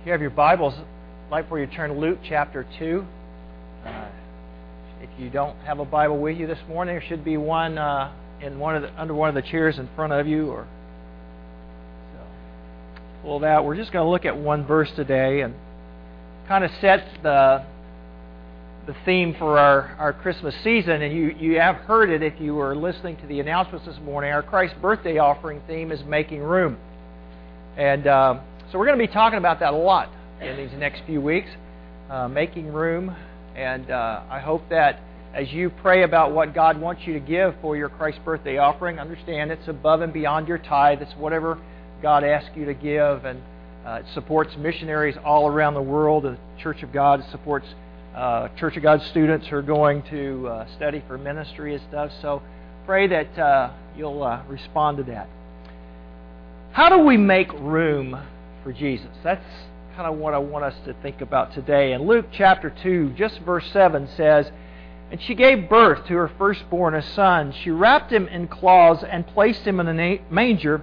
If you have your Bibles, I'd like for you to turn to Luke chapter 2. Uh, if you don't have a Bible with you this morning, there should be one uh, in one of the, under one of the chairs in front of you, or so pull that. We're just going to look at one verse today and kind of set the the theme for our, our Christmas season. And you, you have heard it if you were listening to the announcements this morning. Our Christ birthday offering theme is making room. And uh, so we're going to be talking about that a lot in these next few weeks, uh, making room. And uh, I hope that as you pray about what God wants you to give for your Christ birthday offering, understand it's above and beyond your tithe. It's whatever God asks you to give. And uh, it supports missionaries all around the world. The Church of God supports uh, Church of God students who are going to uh, study for ministry and stuff. So pray that uh, you'll respond to that. How do we make room for Jesus? That's kind of what I want us to think about today. And Luke chapter 2, just verse 7 says, And she gave birth to her firstborn, a son. She wrapped him in cloths and placed him in a manger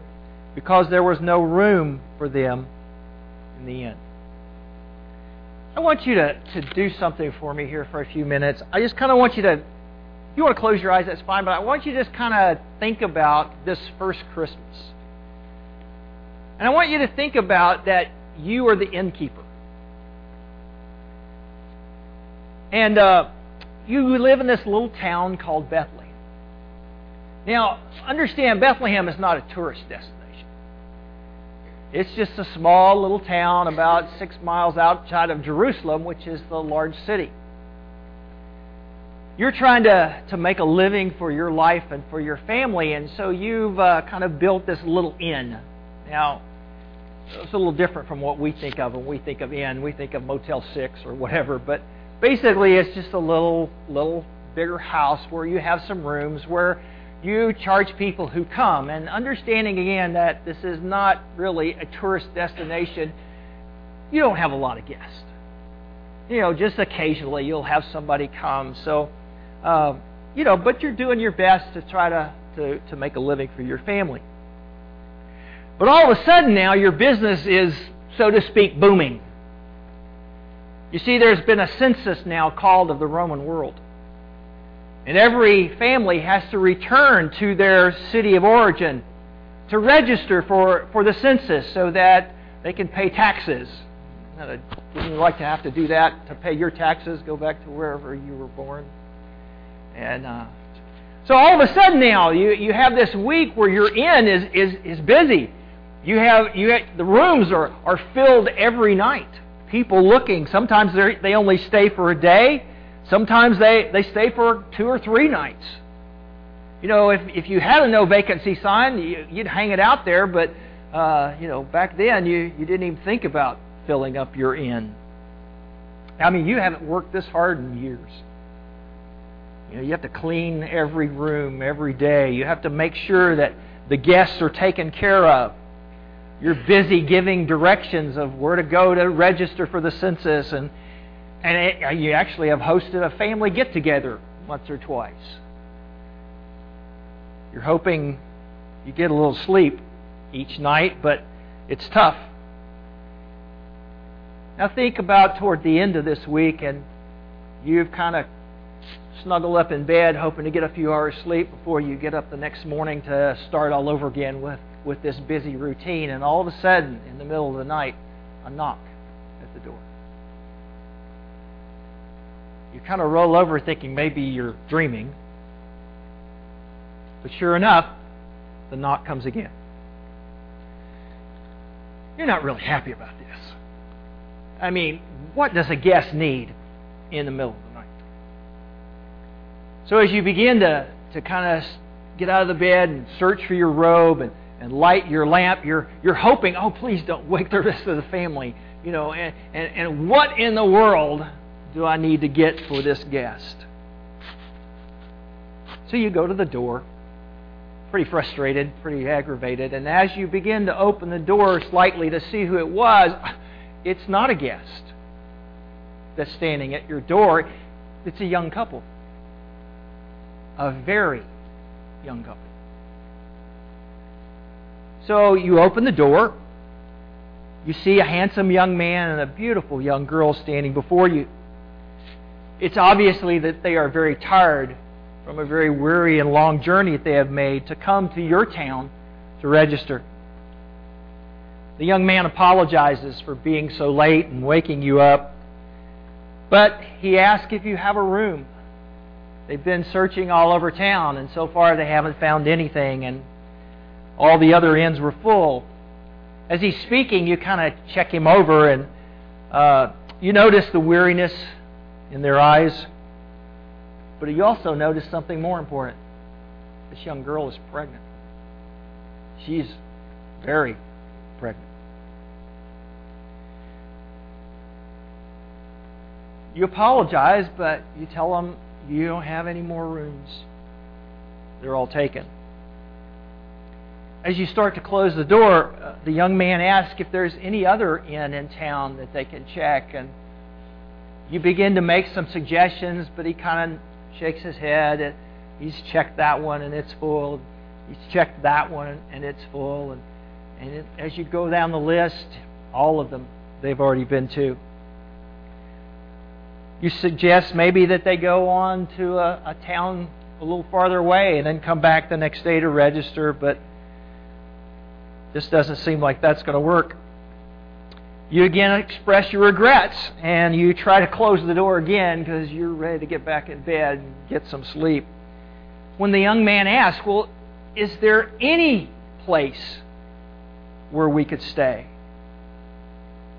because there was no room for them in the inn. I want you to, to do something for me here for a few minutes. I just kind of want you to, you want to close your eyes, that's fine, but I want you to just kind of think about this first Christmas. And I want you to think about that you are the innkeeper. And uh, you live in this little town called Bethlehem. Now, understand, Bethlehem is not a tourist destination. It's just a small little town about six miles outside of Jerusalem, which is the large city. You're trying to, to make a living for your life and for your family, and so you've uh, kind of built this little inn. Now, it's a little different from what we think of when we think of inn. We think of Motel 6 or whatever, but basically it's just a little, little bigger house where you have some rooms where you charge people who come. And understanding again that this is not really a tourist destination, you don't have a lot of guests. You know, just occasionally you'll have somebody come. So, uh, you know, but you're doing your best to try to, to, to make a living for your family. But all of a sudden now your business is, so to speak, booming. You see, there's been a census now called of the Roman world. And every family has to return to their city of origin to register for, for the census so that they can pay taxes. Wouldn't you like to have to do that to pay your taxes? Go back to wherever you were born. And uh, so all of a sudden now you, you have this week where your inn is, is, is busy. You have, you have, the rooms are, are filled every night. People looking. Sometimes they they only stay for a day. Sometimes they, they stay for two or three nights. You know, if, if you had a no vacancy sign, you, would hang it out there, but, uh, you know, back then you, you didn't even think about filling up your inn. I mean, you haven't worked this hard in years. You know, you have to clean every room every day. You have to make sure that the guests are taken care of. You're busy giving directions of where to go to register for the census and and it, you actually have hosted a family get together once or twice. You're hoping you get a little sleep each night, but it's tough. Now think about toward the end of this week, and you've kind of snuggled up in bed hoping to get a few hours sleep before you get up the next morning to start all over again with, with this busy routine. And all of a sudden, in the middle of the night, a knock at the door you kind of roll over thinking maybe you're dreaming. But sure enough, the knock comes again. You're not really happy about this. I mean, what does a guest need in the middle of the night? So as you begin to, to kind of get out of the bed and search for your robe and, and light your lamp, you're, you're hoping, oh, please don't wake the rest of the family. You know, and, and, and what in the world do I need to get for this guest? So you go to the door, pretty frustrated, pretty aggravated, and as you begin to open the door slightly to see who it was, it's not a guest that's standing at your door. It's a young couple. A very young couple. So you open the door, You see a handsome young man and a beautiful young girl standing before you. It's obviously that they are very tired from a very weary and long journey that they have made to come to your town to register. The young man apologizes for being so late and waking you up, but he asks if you have a room. They've been searching all over town, and so far they haven't found anything, and all the other ends were full. As he's speaking, you kind of check him over, and uh, you notice the weariness in their eyes. But you also notice something more important. This young girl is pregnant. She's very pregnant. You apologize, but you tell them you don't have any more rooms. They're all taken. As you start to close the door, uh, the young man asks if there's any other inn in town that they can check. And you begin to make some suggestions, but he kind of shakes his head. He's checked that one and it's full. He's checked that one and it's full. And, and it, as you go down the list, all of them they've already been to. You suggest maybe that they go on to a, a town a little farther away and then come back the next day to register, but this doesn't seem like that's going to work. You again express your regrets and you try to close the door again because you're ready to get back in bed and get some sleep. When the young man asks, Well, is there any place where we could stay?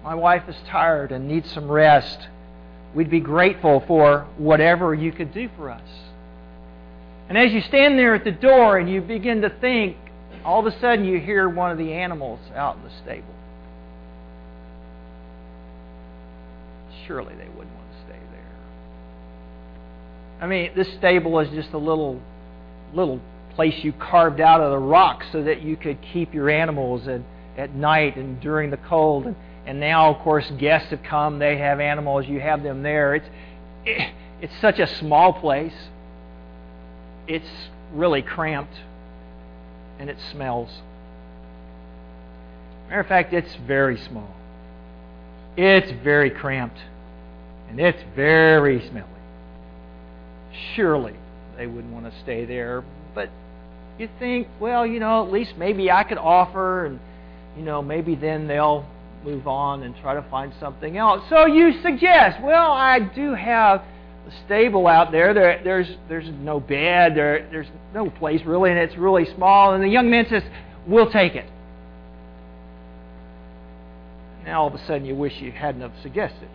My wife is tired and needs some rest. We'd be grateful for whatever you could do for us. And as you stand there at the door and you begin to think, all of a sudden you hear one of the animals out in the stable. surely they wouldn't want to stay there. I mean, this stable is just a little little place you carved out of the rock so that you could keep your animals and, at night and during the cold. And, and now, of course, guests have come. They have animals. You have them there. It's it, it's such a small place. It's really cramped, and it smells. Matter of fact, it's very small. It's very cramped and it's very smelly. Surely they wouldn't want to stay there, but you think, well, you know, at least maybe I could offer, and you know, maybe then they'll move on and try to find something else. So you suggest, well, I do have stable out there. there there's there's no bed. There there's no place really, and it's really small. And the young man says, "We'll take it." Now all of a sudden you wish you hadn't have suggested.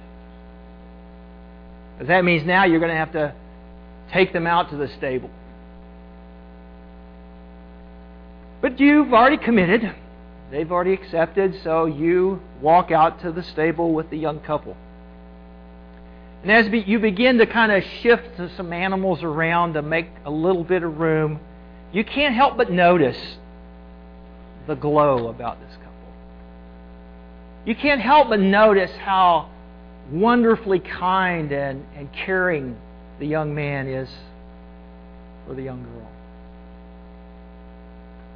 Because that means now you're going to have to take them out to the stable. But you've already committed. They've already accepted, so you walk out to the stable with the young couple. And as you begin to kind of shift some animals around to make a little bit of room, you can't help but notice the glow about this couple. You can't help but notice how wonderfully kind and, and caring the young man is for the young girl.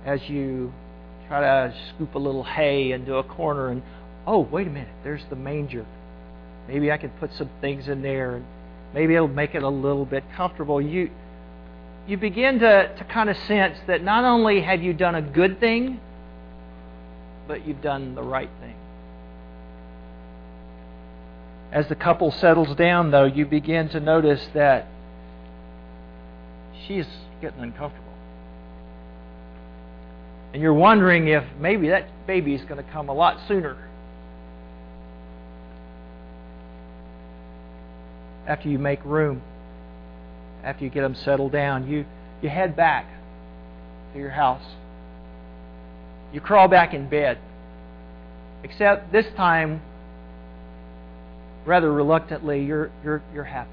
As you try to scoop a little hay into a corner and, oh, wait a minute, there's the manger. Maybe I can put some things in there and maybe it'll make it a little bit comfortable. You, you begin to, to kind of sense that not only have you done a good thing, but you've done the right thing. As the couple settles down, though, you begin to notice that she's getting uncomfortable. And you're wondering if maybe that baby is going to come a lot sooner. After you make room, after you get them settled down, you, you head back to your house. You crawl back in bed. Except this time rather reluctantly, you're, you're, you're happy.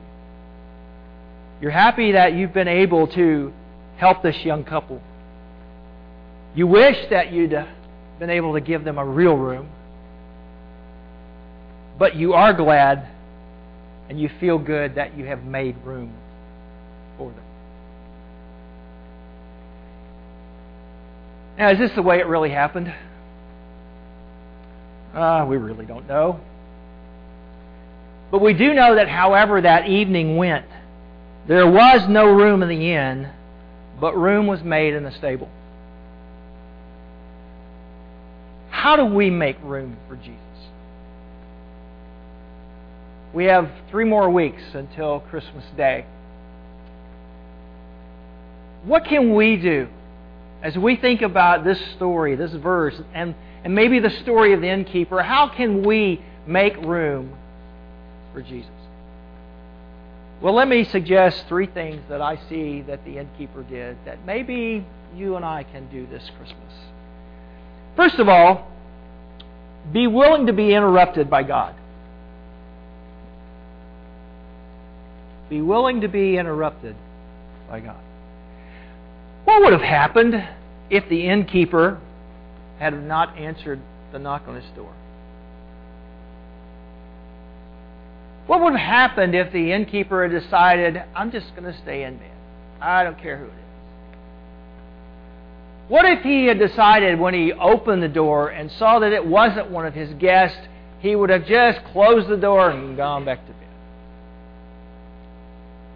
You're happy that you've been able to help this young couple. You wish that you'd been able to give them a real room. But you are glad and you feel good that you have made room for them. Now, is this the way it really happened? Uh, we really don't know. But we do know that, however, that evening went, there was no room in the inn, but room was made in the stable. How do we make room for Jesus? We have three more weeks until Christmas Day. What can we do as we think about this story, this verse, and, and maybe the story of the innkeeper? How can we make room for Jesus? Well, let me suggest three things that I see that the innkeeper did that maybe you and I can do this Christmas. First of all, be willing to be interrupted by God. Be willing to be interrupted by God. What would have happened if the innkeeper had not answered the knock on his door? What would have happened if the innkeeper had decided, I'm just going to stay in bed? I don't care who it is. What if he had decided when he opened the door and saw that it wasn't one of his guests, he would have just closed the door and gone back to bed?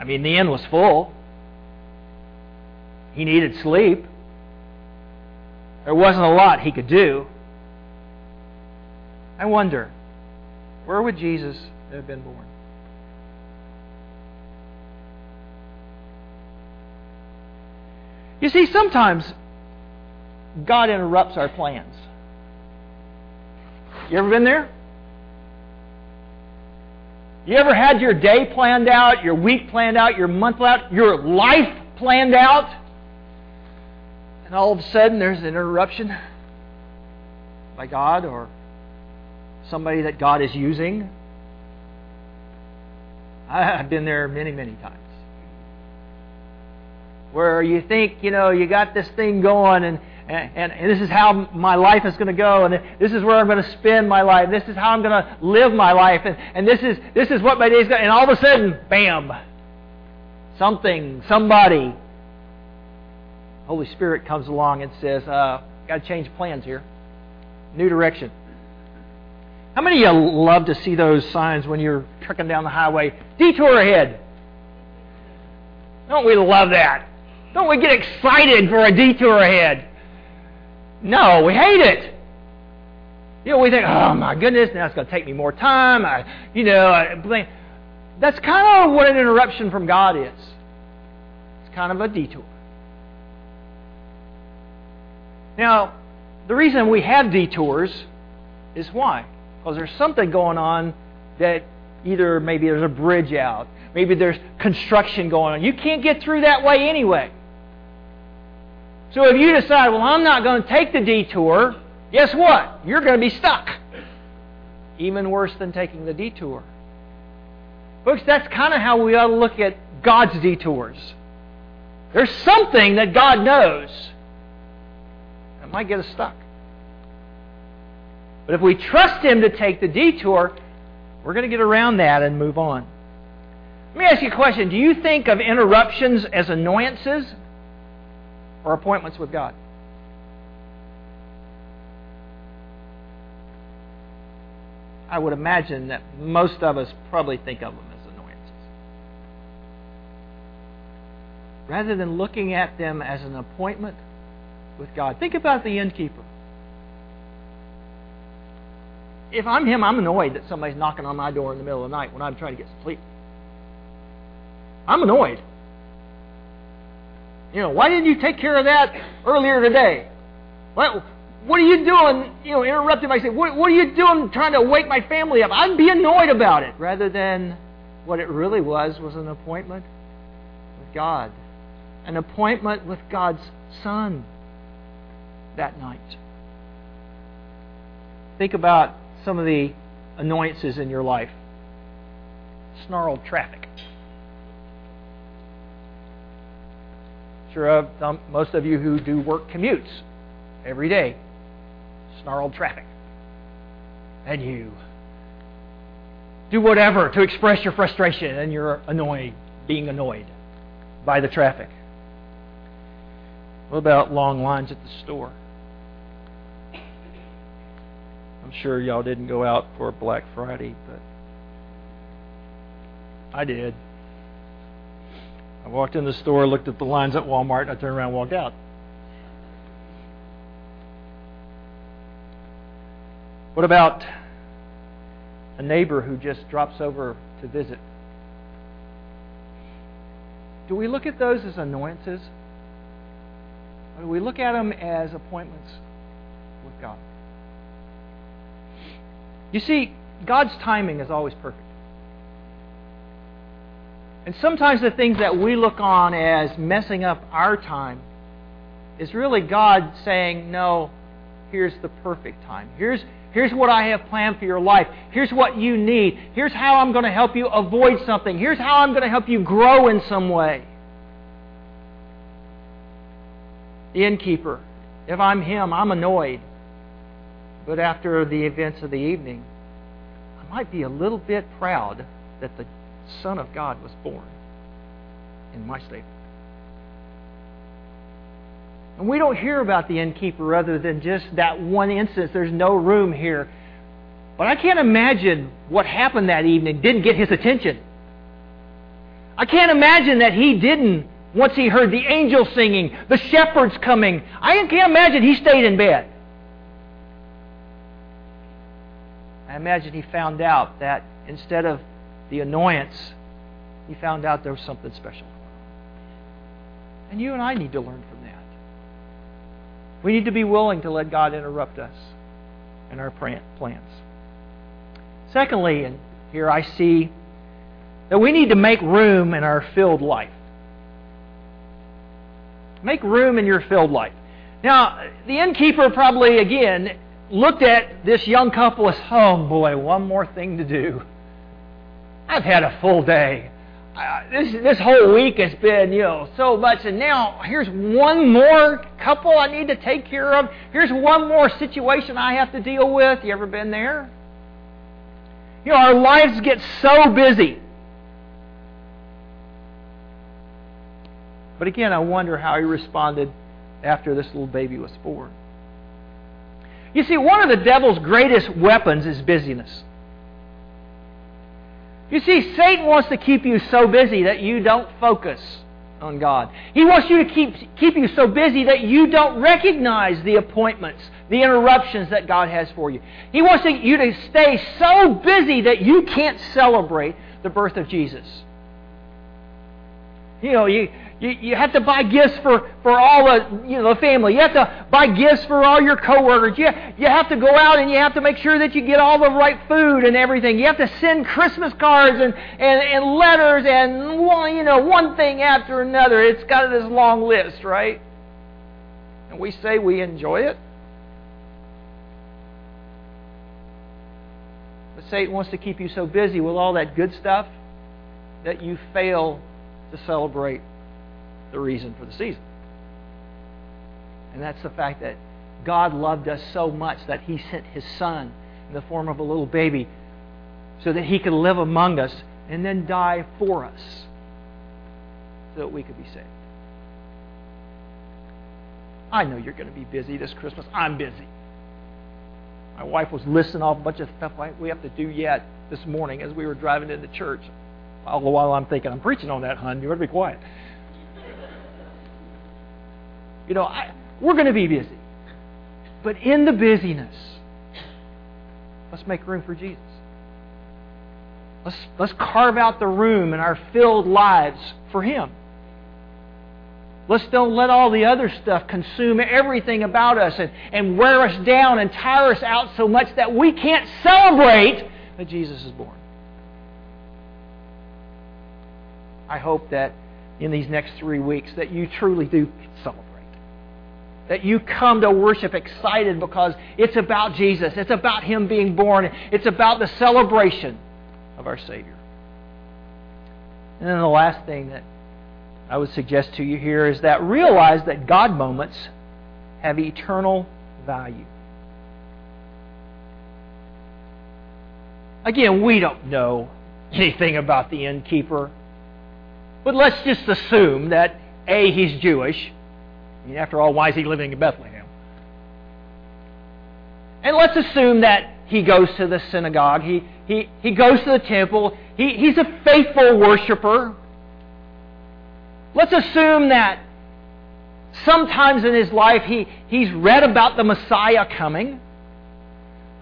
I mean, the inn was full. He needed sleep. There wasn't a lot he could do. I wonder, where would Jesus have been born? You see, sometimes God interrupts our plans. You ever been there? You ever had your day planned out, your week planned out, your month out, your life planned out? And all of a sudden there's an interruption by God or somebody that God is using. I've been there many, many times. Where you think, you know, you got this thing going and and, and, this is how my life is going to go, and this is where I'm going to spend my life. This is how I'm going to live my life, and, and this is this is what my day's going. to, And all of a sudden, bam, something, somebody, Holy Spirit comes along and says, uh, "Got to change plans here, new direction." How many of you love to see those signs when you're trucking down the highway? Detour ahead. Don't we love that? Don't we get excited for a detour ahead? No, we hate it. You know, we think, oh my goodness, now it's going to take me more time. I, you know, I, that's kind of what an interruption from God is. It's kind of a detour. Now, the reason we have detours is why? Because there's something going on that either maybe there's a bridge out, maybe there's construction going on. You can't get through that way anyway. So if you decide, well, I'm not going to take the detour, guess what? You're going to be stuck. Even worse than taking the detour. Folks, that's kind of how we ought to look at God's detours. There's something that God knows that might get us stuck. But if we trust Him to take the detour, we're going to get around that and move on. Let me ask you a question. Do you think of interruptions as annoyances or appointments with God. I would imagine that most of us probably think of them as annoyances. Rather than looking at them as an appointment with God. Think about the innkeeper. If I'm him, I'm annoyed that somebody's knocking on my door in the middle of the night when I'm trying to get sleep. I'm annoyed. You know, why didn't you take care of that earlier today? What, what are you doing? You know, interrupting my say, what, what are you doing trying to wake my family up? I'd be annoyed about it rather than what it really was was an appointment with God. An appointment with God's Son that night. Think about some of the annoyances in your life. Snarled traffic. Sure of some, most of you who do work commutes every day. Snarled traffic. And you do whatever to express your frustration and you're annoyed, being annoyed by the traffic. What about long lines at the store? I'm sure y'all didn't go out for Black Friday, but I did. I walked in the store, looked at the lines at Walmart, and I turned around and walked out. What about a neighbor who just drops over to visit? Do we look at those as annoyances? Or do we look at them as appointments with God? You see, God's timing is always perfect. And sometimes the things that we look on as messing up our time is really God saying, no, here's the perfect time. Here's, here's what I have planned for your life. Here's what you need. Here's how I'm going to help you avoid something. Here's how I'm going to help you grow in some way. The innkeeper, if I'm him, I'm annoyed. But after the events of the evening, I might be a little bit proud that the Son of God was born in my stable. And we don't hear about the innkeeper other than just that one instance. There's no room here. But I can't imagine what happened that evening didn't get his attention. I can't imagine that he didn't, once he heard the angels singing, the shepherds coming, I can't imagine he stayed in bed. I imagine he found out that instead of the annoyance, he found out there was something special. And you and I need to learn from that. We need to be willing to let God interrupt us in our plans. Secondly, and here I see that we need to make room in our filled life. Make room in your filled life. Now, the innkeeper probably, again, looked at this young couple as, oh boy, one more thing to do. I've had a full day. Uh, this this whole week has been you know so much, and now here's one more couple I need to take care of. Here's one more situation I have to deal with. You ever been there? You know, our lives get so busy. But again, I wonder how he responded after this little baby was born. You see, one of the devil's greatest weapons is busyness. You see, Satan wants to keep you so busy that you don't focus on God. He wants you to keep, keep you so busy that you don't recognize the appointments, the interruptions that God has for you. He wants you to stay so busy that you can't celebrate the birth of Jesus. You know, you, you, you have to buy gifts for, for all the, you know, the family. You have to buy gifts for all your coworkers. You, you have to go out and you have to make sure that you get all the right food and everything. You have to send Christmas cards and, and, and letters and, one, you know, one thing after another. It's got this long list, right? And we say we enjoy it. But Satan wants to keep you so busy with all that good stuff that you fail to celebrate the reason for the season. And that's the fact that God loved us so much that He sent His Son in the form of a little baby so that He could live among us and then die for us so that we could be saved. I know you're going to be busy this Christmas. I'm busy. My wife was listing off a bunch of stuff we have to do yet this morning as we were driving into church. The while I'm thinking, I'm preaching on that, hun. You better be quiet. You know, I, we're going to be busy. But in the busyness, let's make room for Jesus. Let's, let's carve out the room in our filled lives for Him. Let's don't let all the other stuff consume everything about us and, and wear us down and tire us out so much that we can't celebrate that Jesus is born. I hope that in these next three weeks that you truly do celebrate that you come to worship excited because it's about Jesus. It's about Him being born. It's about the celebration of our Savior. And then the last thing that I would suggest to you here is that realize that God moments have eternal value. Again, we don't know anything about the innkeeper, but let's just assume that A, he's Jewish, I mean, after all, why is he living in Bethlehem? And let's assume that he goes to the synagogue. He, he, he goes to the temple. He, he's a faithful worshiper. Let's assume that sometimes in his life he, he's read about the Messiah coming.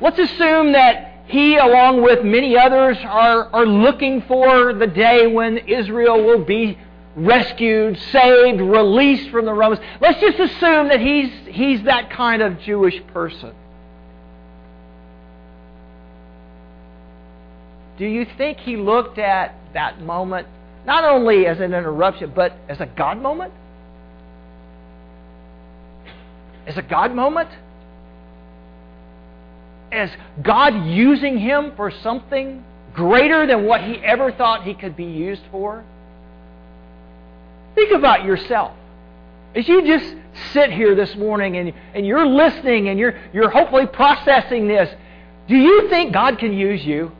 Let's assume that he, along with many others, are, are looking for the day when Israel will be rescued, saved, released from the Romans. Let's just assume that he's, he's that kind of Jewish person. Do you think he looked at that moment not only as an interruption, but as a God moment? As a God moment? As God using him for something greater than what he ever thought he could be used for? Think about yourself. As you just sit here this morning and, and you're listening and you're, you're hopefully processing this, do you think God can use you?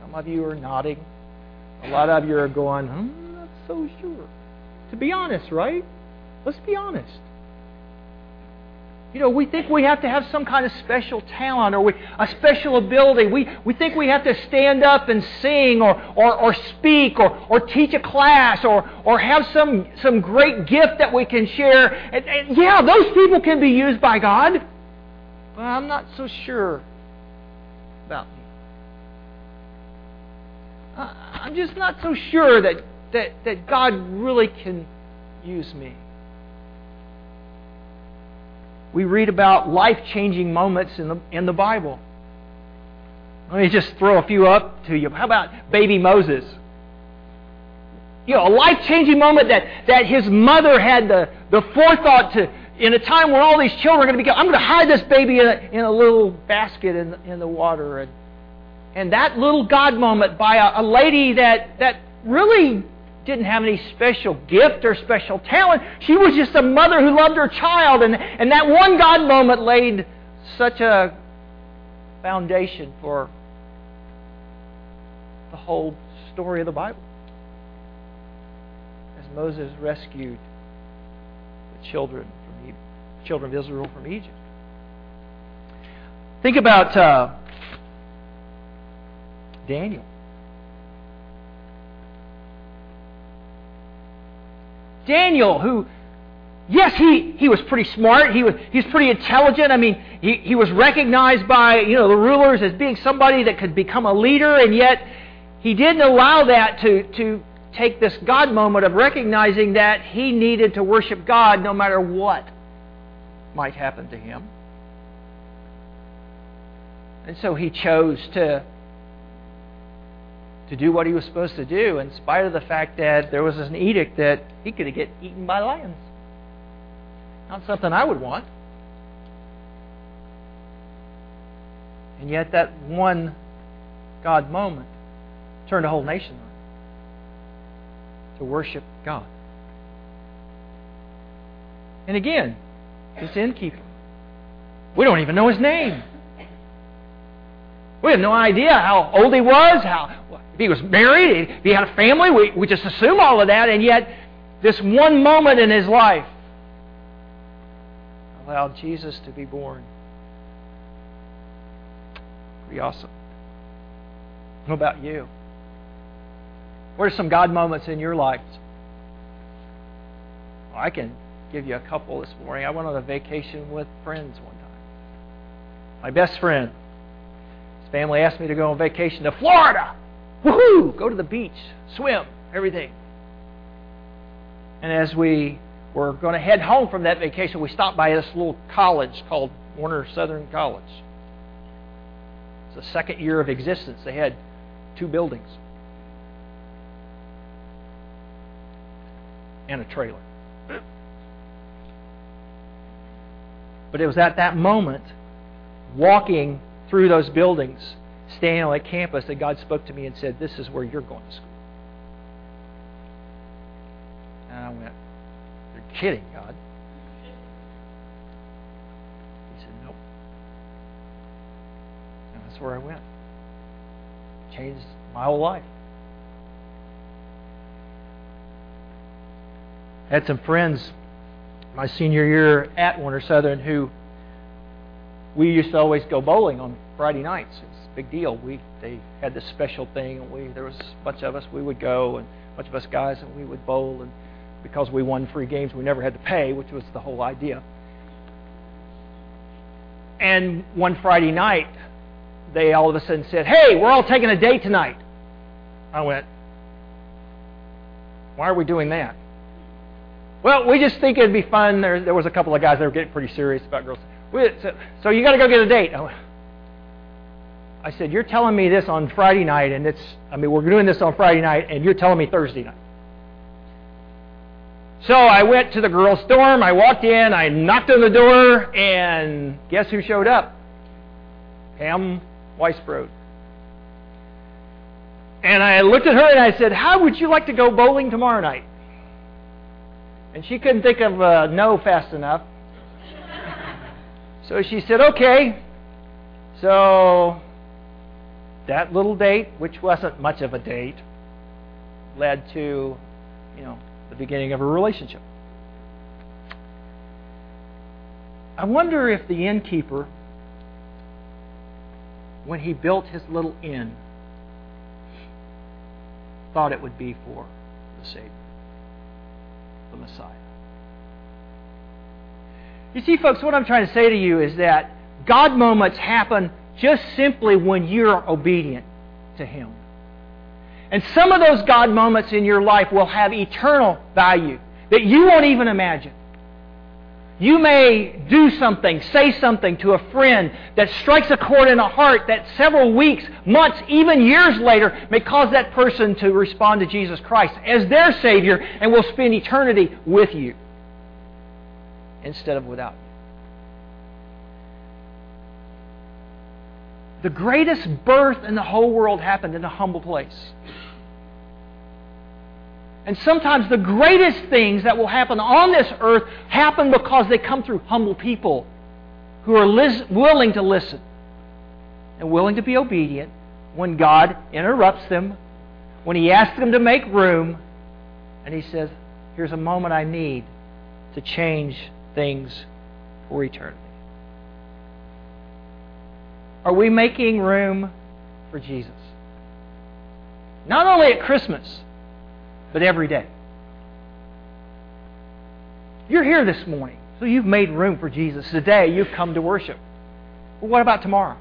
Some of you are nodding. A lot of you are going, I'm not so sure. To be honest, right? Let's be honest. You know, we think we have to have some kind of special talent or we, a special ability. We, we think we have to stand up and sing or, or, or speak or, or teach a class or, or have some, some great gift that we can share. And, and yeah, those people can be used by God. But I'm not so sure about me. I'm just not so sure that, that, that God really can use me we read about life changing moments in the, in the Bible. Let me just throw a few up to you. How about baby Moses? You know, a life changing moment that, that his mother had the, the forethought to, in a time when all these children are going to be, I'm going to hide this baby in a, in a little basket in the, in the water. And, and that little God moment by a, a lady that, that really didn't have any special gift or special talent. She was just a mother who loved her child. And, and that one God moment laid such a foundation for the whole story of the Bible. As Moses rescued the children from children of Israel from Egypt. Think about uh, Daniel. Daniel, who, yes, he, he was pretty smart. He was, he was pretty intelligent. I mean, he, he was recognized by, you know, the rulers as being somebody that could become a leader, and yet he didn't allow that to, to take this God moment of recognizing that he needed to worship God no matter what might happen to him. And so he chose to to do what he was supposed to do, in spite of the fact that there was an edict that he could get eaten by lions. Not something I would want. And yet, that one God moment turned a whole nation around to worship God. And again, this innkeeper. We don't even know his name. We have no idea how old he was, how if he was married, if he had a family. We, we just assume all of that, and yet this one moment in his life allowed Jesus to be born. Pretty awesome. What about you? What are some God moments in your life? Well, I can give you a couple this morning. I went on a vacation with friends one time. My best friend family asked me to go on vacation to Florida. Woohoo! Go to the beach, swim, everything. And as we were going to head home from that vacation, we stopped by this little college called Warner Southern College. It's the second year of existence. They had two buildings and a trailer. But it was at that moment, walking through those buildings, standing on that campus, that God spoke to me and said, This is where you're going to school. And I went, You're kidding, God. He said, Nope. And that's where I went. Changed my whole life. Had some friends my senior year at Warner Southern who we used to always go bowling on Friday nights. It was a big deal. We they had this special thing, and we there was a bunch of us. We would go, and a bunch of us guys, and we would bowl. And because we won free games, we never had to pay, which was the whole idea. And one Friday night, they all of a sudden said, "Hey, we're all taking a date tonight." I went, "Why are we doing that?" Well, we just think it'd be fun. There, there was a couple of guys that were getting pretty serious about girls. So, so you got to go get a date. Oh. I, said, "You're telling me this on Friday night, and it's I mean we're doing this on Friday night, and you're telling me Thursday night." So I went to the girls' dorm. I walked in. I knocked on the door, and guess who showed up? Pam Weisbrod. And I looked at her and I said, "How would you like to go bowling tomorrow night?" And she couldn't think of a no fast enough. So she said, "Okay." So that little date, which wasn't much of a date, led to, you know, the beginning of a relationship. I wonder if the innkeeper, when he built his little inn, thought it would be for the Savior, the Messiah. You see, folks, what I'm trying to say to you is that God moments happen just simply when you're obedient to Him. And some of those God moments in your life will have eternal value that you won't even imagine. You may do something, say something to a friend that strikes a chord in a heart that several weeks, months, even years later may cause that person to respond to Jesus Christ as their Savior and will spend eternity with you instead of without. The greatest birth in the whole world happened in a humble place. And sometimes the greatest things that will happen on this earth happen because they come through humble people who are lis- willing to listen and willing to be obedient when God interrupts them, when He asks them to make room, and He says, Here's a moment I need to change things for eternity. Are we making room for Jesus? Not only at Christmas, but every day. You're here this morning, so you've made room for Jesus. Today, you've come to worship. Well, what about tomorrow?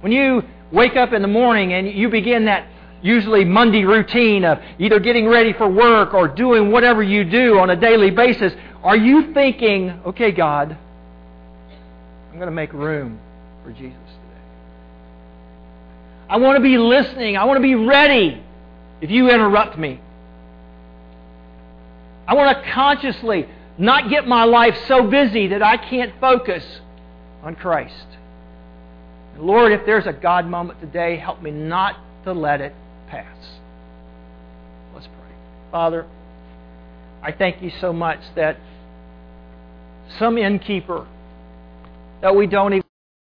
When you wake up in the morning and you begin that usually Monday routine of either getting ready for work or doing whatever you do on a daily basis, are you thinking, okay, God, I'm going to make room for Jesus today? I want to be listening. I want to be ready if you interrupt me. I want to consciously not get my life so busy that I can't focus on Christ. And Lord, if there's a God moment today, help me not to let it pass. Let's pray. Father, I thank you so much that some innkeeper that we don't even